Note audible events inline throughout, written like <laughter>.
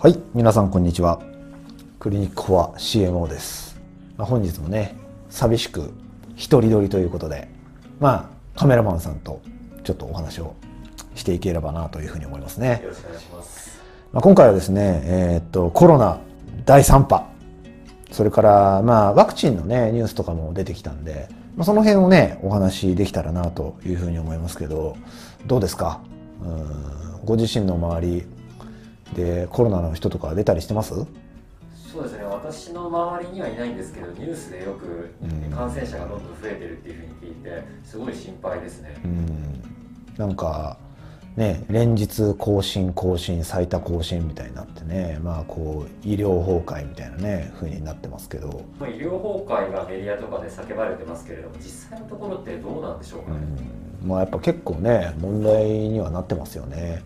はい、皆さんこんにちは。クリニックフォア CMO です。まあ、本日もね、寂しく一人撮りということで、まあカメラマンさんとちょっとお話をしていければなというふうに思いますね。よろしくお願いします。まあ、今回はですね、えーっとコロナ第3波、それからまあワクチンのねニュースとかも出てきたんで、まあ、その辺をねお話できたらなというふうに思いますけど、どうですか？うんご自身の周りでコロナの人とか出たりしてます？そうですね、私の周りにはいないんですけど、ニュースでよくうん感染者がどんどん増えてるっていうふうに聞いて、すごい心配ですね。うんなんかね連日更新更新最多更新みたいになってねまあこう医療崩壊みたいなね風になってますけど、まあ医療崩壊がメディアとかで叫ばれてますけれども、実際のところってどうなんでしょうかね。うんまあやっぱ結構ね問題にはなってますよね。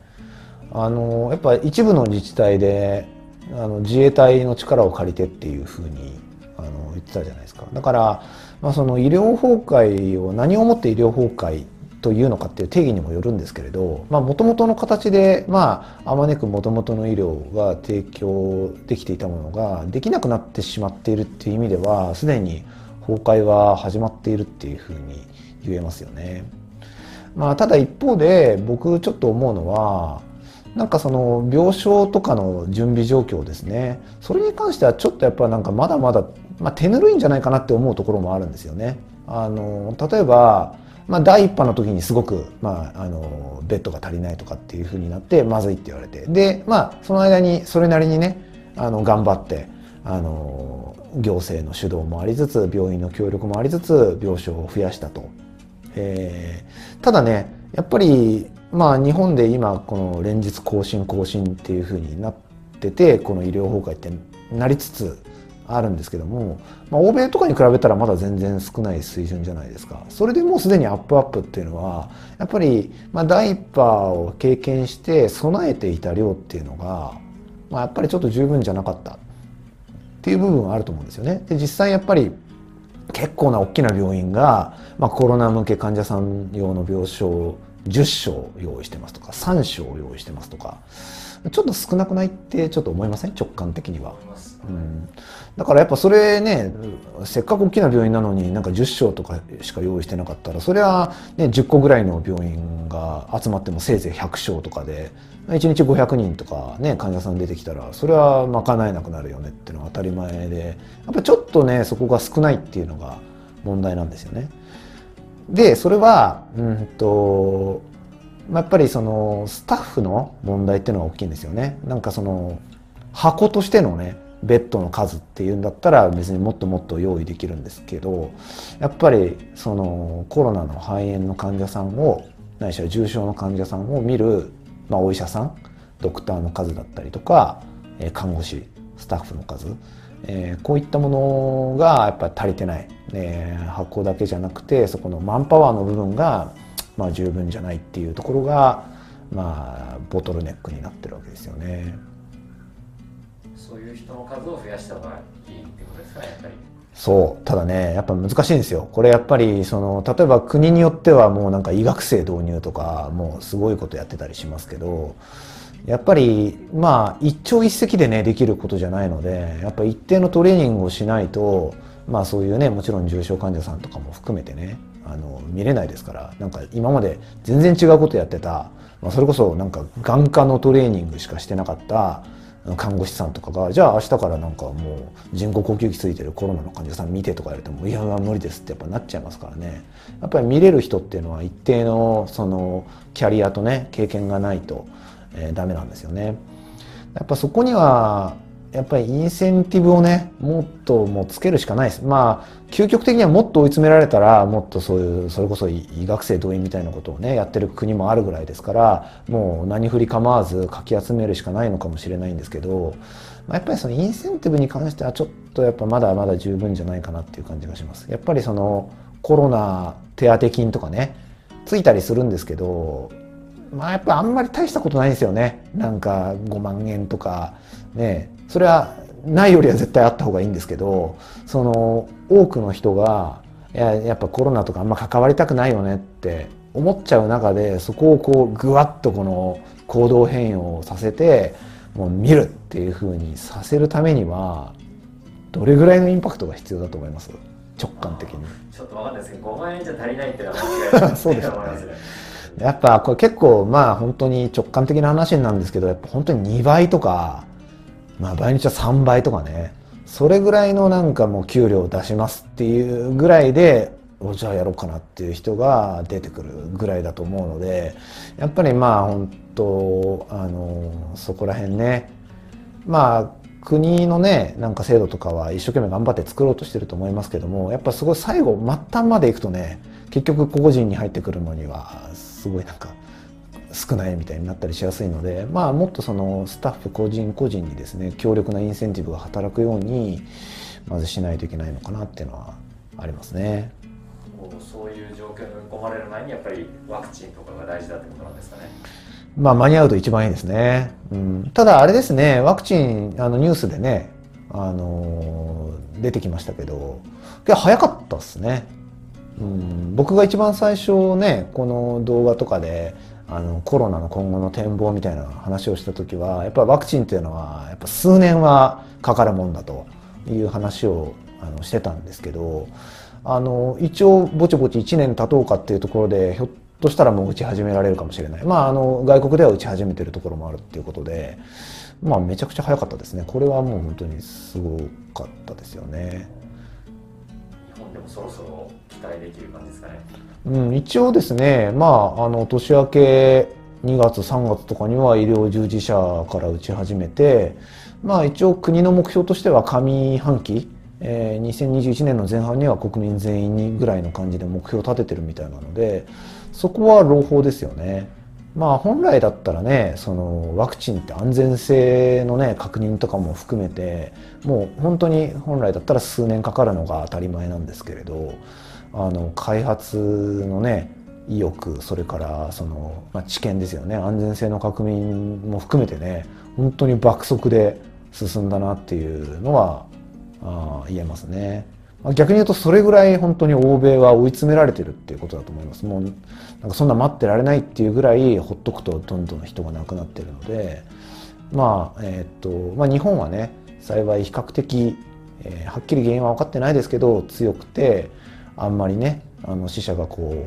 あのやっぱ一部の自治体であの自衛隊の力を借りてっていうふうにあの言ってたじゃないですか。だから、まあ、その医療崩壊を何をもって医療崩壊というのかっていう定義にもよるんですけれどもともとの形でまああまねくもともとの医療が提供できていたものができなくなってしまっているっていう意味ではすでに崩壊は始まっているっていうふうに言えますよね。まあ、ただ一方で僕ちょっと思うのはなんかその病床とかの準備状況ですねそれに関してはちょっとやっぱなんかまだまだ、まあ、手ぬるいんじゃないかなって思うところもあるんですよね。あの例えばまあ、第一波の時にすごく、まあ、あのベッドが足りないとかっていうふうになってまずいって言われてでまあその間にそれなりにねあの頑張ってあの行政の主導もありつつ病院の協力もありつつ病床を増やしたと。えーただねやっぱりまあ日本で今この連日更新更新っていうふうになっててこの医療崩壊ってなりつつあるんですけども、まあ、欧米とかに比べたらまだ全然少ない水準じゃないですかそれでもうすでにアップアップっていうのはやっぱりまあ第一波を経験して備えていた量っていうのが、まあ、やっぱりちょっと十分じゃなかったっていう部分はあると思うんですよね。で実際やっぱり結構な大きな病院が、まあ、コロナ向け患者さん用の病床10床用意してますとか3床用意してますとかちょっと少なくないってちょっと思いません？直感的には。うん、だからやっぱそれねせっかく大きな病院なのになんか10床とかしか用意してなかったらそれは、ね、10個ぐらいの病院が集まってもせいぜい100床とかで1日500人とか、ね、患者さん出てきたらそれは賄えなくなるよねっていうのは当たり前でやっぱちょっとねそこが少ないっていうのが問題なんですよね。でそれはうんとやっぱりそのスタッフの問題っていうのが大きいんですよね。なんかその箱としてのねベッドの数っていうんだったら別にもっともっと用意できるんですけどやっぱりそのコロナの肺炎の患者さんをないしは重症の患者さんを見る、まあ、お医者さんドクターの数だったりとか看護師スタッフの数、えーこういったものがやっぱり足りてない、えー箱だけじゃなくてそこのマンパワーの部分が、まあ、十分じゃないっていうところが、まあ、ボトルネックになってるわけですよね。そういう人の数を増やした方がいいってことですかね、やっぱり。そうただねやっぱ難しいんですよこれやっぱりその例えば国によってはもうなんか医学生導入とかもうすごいことやってたりしますけどやっぱりまあ一朝一夕でねできることじゃないのでやっぱ一定のトレーニングをしないとまあそういうねもちろん重症患者さんとかも含めてねあの見れないですからなんか今まで全然違うことやってた、まあ、それこそなんか眼科のトレーニングしかしてなかった看護師さんとかがじゃあ明日からなんかもう人工呼吸器ついてるコロナの患者さん見てとか言われてもいや無理ですってやっぱなっちゃいますからね。やっぱり見れる人っていうのは一定のそのキャリアとね経験がないと、えーダメなんですよね。やっぱそこにはやっぱりインセンティブをねもっともうつけるしかないです。まあ究極的にはもっと追い詰められたらもっとそういうそれこそ医学生動員みたいなことをねやってる国もあるぐらいですからもう何振り構わずかき集めるしかないのかもしれないんですけど、まあ、やっぱりそのインセンティブに関してはちょっとやっぱまだまだ十分じゃないかなっていう感じがします。やっぱりそのコロナ手当金とかねついたりするんですけどまあやっぱあんまり大したことないんですよね。なんか5万円とかね。それはないよりは絶対あった方がいいんですけどその多くの人がいややっぱコロナとかあんま関わりたくないよねって思っちゃう中でそこをこうぐわっとこの行動変容をさせてもう見るっていうふうにさせるためにはどれぐらいのインパクトが必要だと思います？直感的に。ちょっとわかんないですけど5万円じゃ足りないっていうのは間違いないそうですよね。思いますね <laughs> やっぱこれ結構まあ本当に直感的な話なんですけどやっぱ本当に2倍とかまあ場合によっては3倍とかね。それぐらいのなんかもう給料を出しますっていうぐらいでじゃあやろうかなっていう人が出てくるぐらいだと思うのでやっぱりまあ本当あのそこら辺ね。まあ国のねなんか制度とかは一生懸命頑張って作ろうとしてると思いますけどもやっぱすごい最後末端までいくとね結局個々人に入ってくるのにはすごいなんか少ないみたいになったりしやすいのでまあもっとそのスタッフ個人個人にですね強力なインセンティブが働くようにまずしないといけないのかなっていうのはありますね。そういう状況に追い込まれる前にやっぱりワクチンとかが大事だってことなんですかねまあ間に合うと一番いいですね。うん、ただあれですね、ワクチン、あのニュースでね、あのー出てきましたけど、早かったですね。うん、僕が一番最初ね、この動画とかで、あのコロナの今後の展望みたいな話をした時はやっぱワクチンっていうのはやっぱ数年はかかるもんだという話をあのしてたんですけどあの一応ぼちぼち1年経とうかっていうところでひょっとしたらもう打ち始められるかもしれない。まああの外国では打ち始めてるところもあるっていうことでまあめちゃくちゃ早かったですね。これはもう本当にすごかったですよね。日本でもそろそろ待できる感じですかねうん、一応ですね、まあ、あの年明け2月、3月とかには医療従事者から打ち始めて、まあ、一応国の目標としては上半期、えー2021年の前半には国民全員にぐらいの感じで目標を立ててるみたいなのでそこは朗報ですよね。まあ本来だったらねそのワクチンって安全性のね確認とかも含めてもう本当に本来だったら数年かかるのが当たり前なんですけれどあの開発のね意欲それからその、まあ、知見ですよね安全性の確認も含めてね本当に爆速で進んだなっていうのはあ言えますね。逆に言うとそれぐらい本当に欧米は追い詰められてるっていうことだと思います。もうなんかそんな待ってられないっていうぐらいほっとくとどんどん人が亡くなってるのでまあえーっとまあ日本はね幸い比較的、えーはっきり原因は分かってないですけど強くてあんまりねあの死者がこ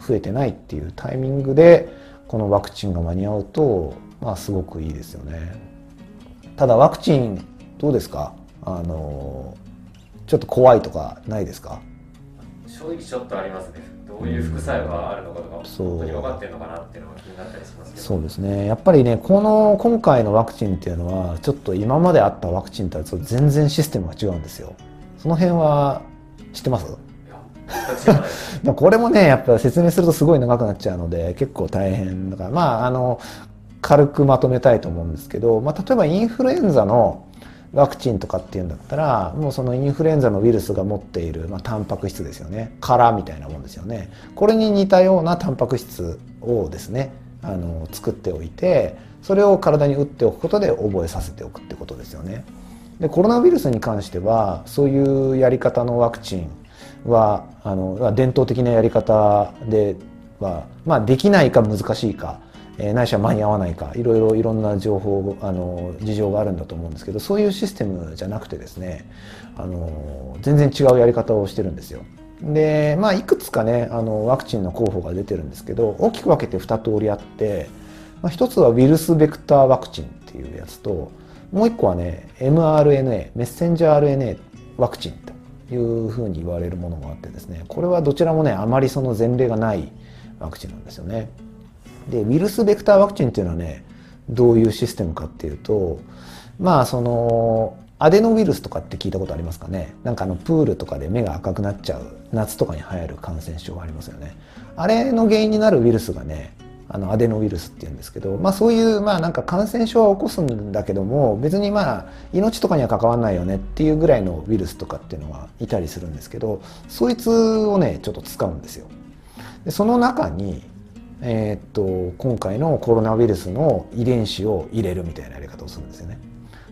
う増えてないっていうタイミングでこのワクチンが間に合うとまあすごくいいですよね。ただワクチンどうですか？あのちょっと怖いとかないですか？正直ちょっとありますね。どういう副作用があるのかとかそう。本当に分かってるのかなっていうのが気になったりしますけど。そうですね。やっぱりねこの今回のワクチンっていうのはちょっと今まであったワクチンとは全然システムが違うんですよ。その辺は知ってます？<laughs> これもねやっぱ説明するとすごい長くなっちゃうので結構大変だから。まああの軽くまとめたいと思うんですけど、まあ、例えばインフルエンザのワクチンとかっていうんだったらもうそのインフルエンザのウイルスが持っている、まあ、タンパク質ですよね。殻みたいなもんですよね。これに似たようなタンパク質をですねあの作っておいてそれを体に打っておくことで覚えさせておくってことですよね。でコロナウイルスに関してはそういうやり方のワクチンはあの伝統的なやり方では、まあ、できないか難しいか、えーないしは間に合わないかいろいろいろんな情報あの事情があるんだと思うんですけどそういうシステムじゃなくてですねあの全然違うやり方をしてるんですよ。でまあいくつかねあのワクチンの候補が出てるんですけど大きく分けて2通りあって、まあ、一つはウイルスベクターワクチンっていうやつともう一個はね mRNA メッセンジャー RNA ワクチンというふうに言われるものがあってですねこれはどちらもねあまりその前例がないワクチンなんですよね。でウイルスベクターワクチンっていうのはねどういうシステムかっていうとまあそのアデノウイルスとかって聞いたことありますかねなんかあのプールとかで目が赤くなっちゃう夏とかに流行る感染症がありますよねあれの原因になるウイルスがねあのアデノウイルスっていうんですけど、まあ、そういうまあなんか感染症は起こすんだけども別にまあ命とかには関わらないよねっていうぐらいのウイルスとかっていうのがいたりするんですけどそいつをねちょっと使うんですよ。でその中にえーっと今回のコロナウイルスの遺伝子を入れるみたいなやり方をするんですよね。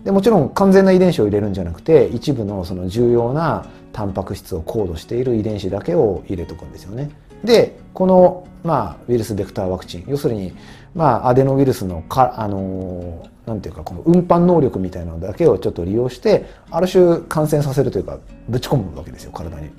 でもちろん完全な遺伝子を入れるんじゃなくて一部のその重要なタンパク質をコードしている遺伝子だけを入れとくんですよね。でこの、まあ、ウイルスベクターワクチン要するに、まあ、アデノウイルスのかあのなんていうかこの運搬能力みたいなのだけをちょっと利用してある種感染させるというかぶち込むわけですよ体に。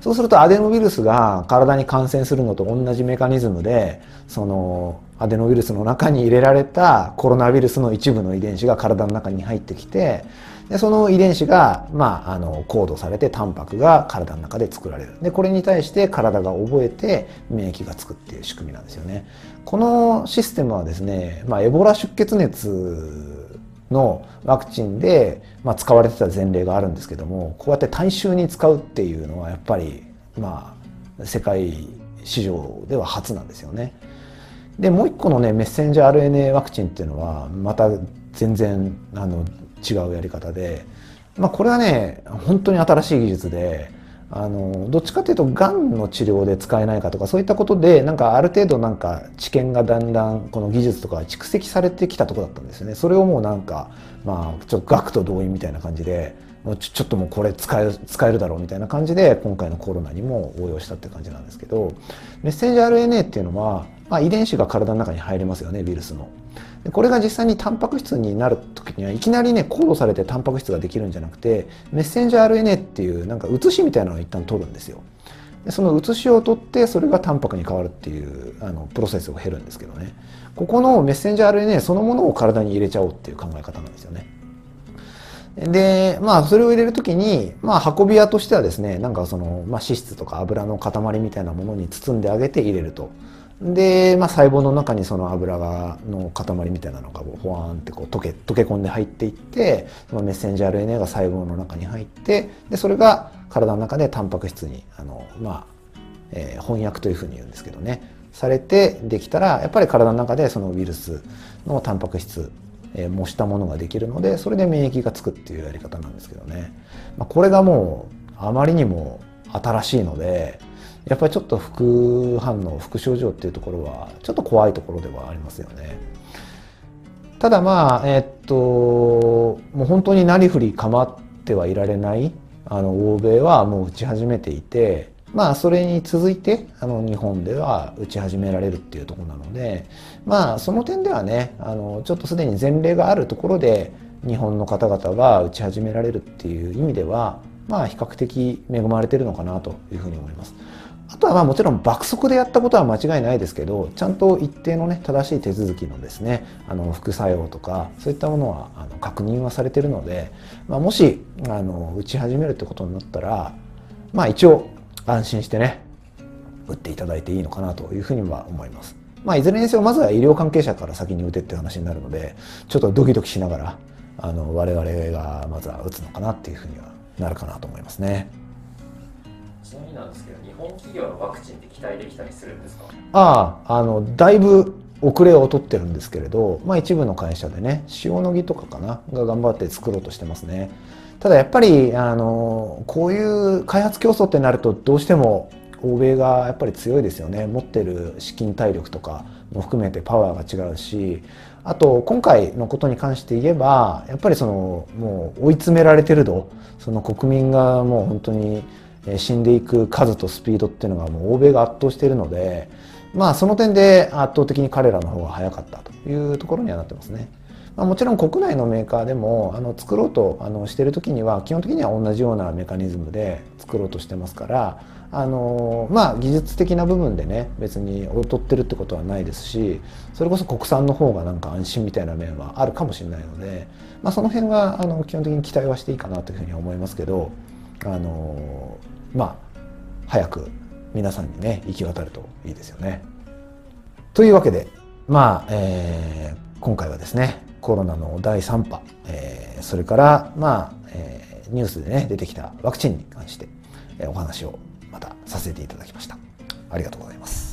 そうするとアデノウイルスが体に感染するのと同じメカニズムでそのアデノウイルスの中に入れられたコロナウイルスの一部の遺伝子が体の中に入ってきてでその遺伝子が、まあ、あのコードされてタンパクが体の中で作られるでこれに対して体が覚えて免疫がつくっていう仕組みなんですよねこのシステムはですね、まあ、エボラ出血熱のワクチンで、まあ、使われてた前例があるんですけどもこうやって大衆に使うっていうのはやっぱりまあ世界市場では初なんですよね。でもう一個のねメッセンジャー RNA ワクチンっていうのはまた全然あの違うやり方で、まあ、これはね本当に新しい技術であのどっちかというとがんの治療で使えないかとかそういったことでなんかある程度なんか知見がだんだんこの技術とか蓄積されてきたとこだったんですよねそれをもうなんかまあちょっと学徒動員みたいな感じでちょっともうこれ使え使えるだろうみたいな感じで今回のコロナにも応用したって感じなんですけどメッセンジャー RNA っていうのは、まあ、遺伝子が体の中に入りますよねウイルスの。これが実際にタンパク質になる時にはいきなりねコードされてタンパク質ができるんじゃなくてメッセンジャー RNA っていうなんか写しみたいなのを一旦取るんですよ。でその写しを取ってそれがタンパクに変わるっていうあのプロセスを経るんですけどねここのメッセンジャー RNA そのものを体に入れちゃおうっていう考え方なんですよね。でまあそれを入れる時に、まあ、運び屋としてはですねなんかその、まあ、脂質とか油の塊みたいなものに包んであげて入れると。で、まあ、細胞の中にその油がの塊みたいなのがほわーんってこう溶け溶け込んで入っていってそのメッセンジャー RNA が細胞の中に入ってでそれが体の中でタンパク質にあの、まあえー、翻訳というふうに言うんですけどねされてできたらやっぱり体の中でそのウイルスのタンパク質え模したものができるのでそれで免疫がつくっていうやり方なんですけどね、まあ、これがもうあまりにも新しいのでやっぱりちょっと副反応副症状っていうところはちょっと怖いところではありますよね。ただまあえっともう本当になりふり構ってはいられないあの欧米はもう打ち始めていてまあそれに続いてあの日本では打ち始められるっていうところなのでまあその点ではねあのちょっとすでに前例があるところで日本の方々が打ち始められるっていう意味ではまあ比較的恵まれてるのかなというふうに思います。あとはまあもちろん爆速でやったことは間違いないですけどちゃんと一定のね正しい手続きのですねあの副作用とかそういったものはあの確認はされてるので、まあ、もしあの打ち始めるってことになったらまあ一応安心してね打っていただいていいのかなというふうには思います。まあ、いずれにせよまずは医療関係者から先に打てって話になるのでちょっとドキドキしながらあの我々がまずは打つのかなっていうふうにはなるかなと思いますね。ちなみになんですけど日本企業のワクチンって期待できたりするんですか？あああのだいぶ遅れを取ってるんですけれど、まあ、一部の会社でね塩野義とかかなが頑張って作ろうとしてますね。ただやっぱりあのこういう開発競争ってなるとどうしても欧米がやっぱり強いですよね持ってる資金体力とかも含めてパワーが違うしあと今回のことに関して言えばやっぱりそのもう追い詰められてる度その国民がもう本当に死んでいく数とスピードっていうのがもう欧米が圧倒しているのでまあその点で圧倒的に彼らの方が早かったというところにはなってますね。まあ、もちろん国内のメーカーでもあの作ろうとあのしてる時には基本的には同じようなメカニズムで作ろうとしてますからあのまあ技術的な部分でね別に劣ってるってことはないですしそれこそ国産の方がなんか安心みたいな面はあるかもしれないので、まあ、その辺はあの基本的に期待はしていいかなというふうに思いますけどあのまあ早く皆さんにね行き渡るといいですよね。というわけでまあ、えー、今回はですねコロナの第3波、えー、それからまあ、えー、ニュースでね出てきたワクチンに関して、えー、お話をまたさせていただきました。ありがとうございます。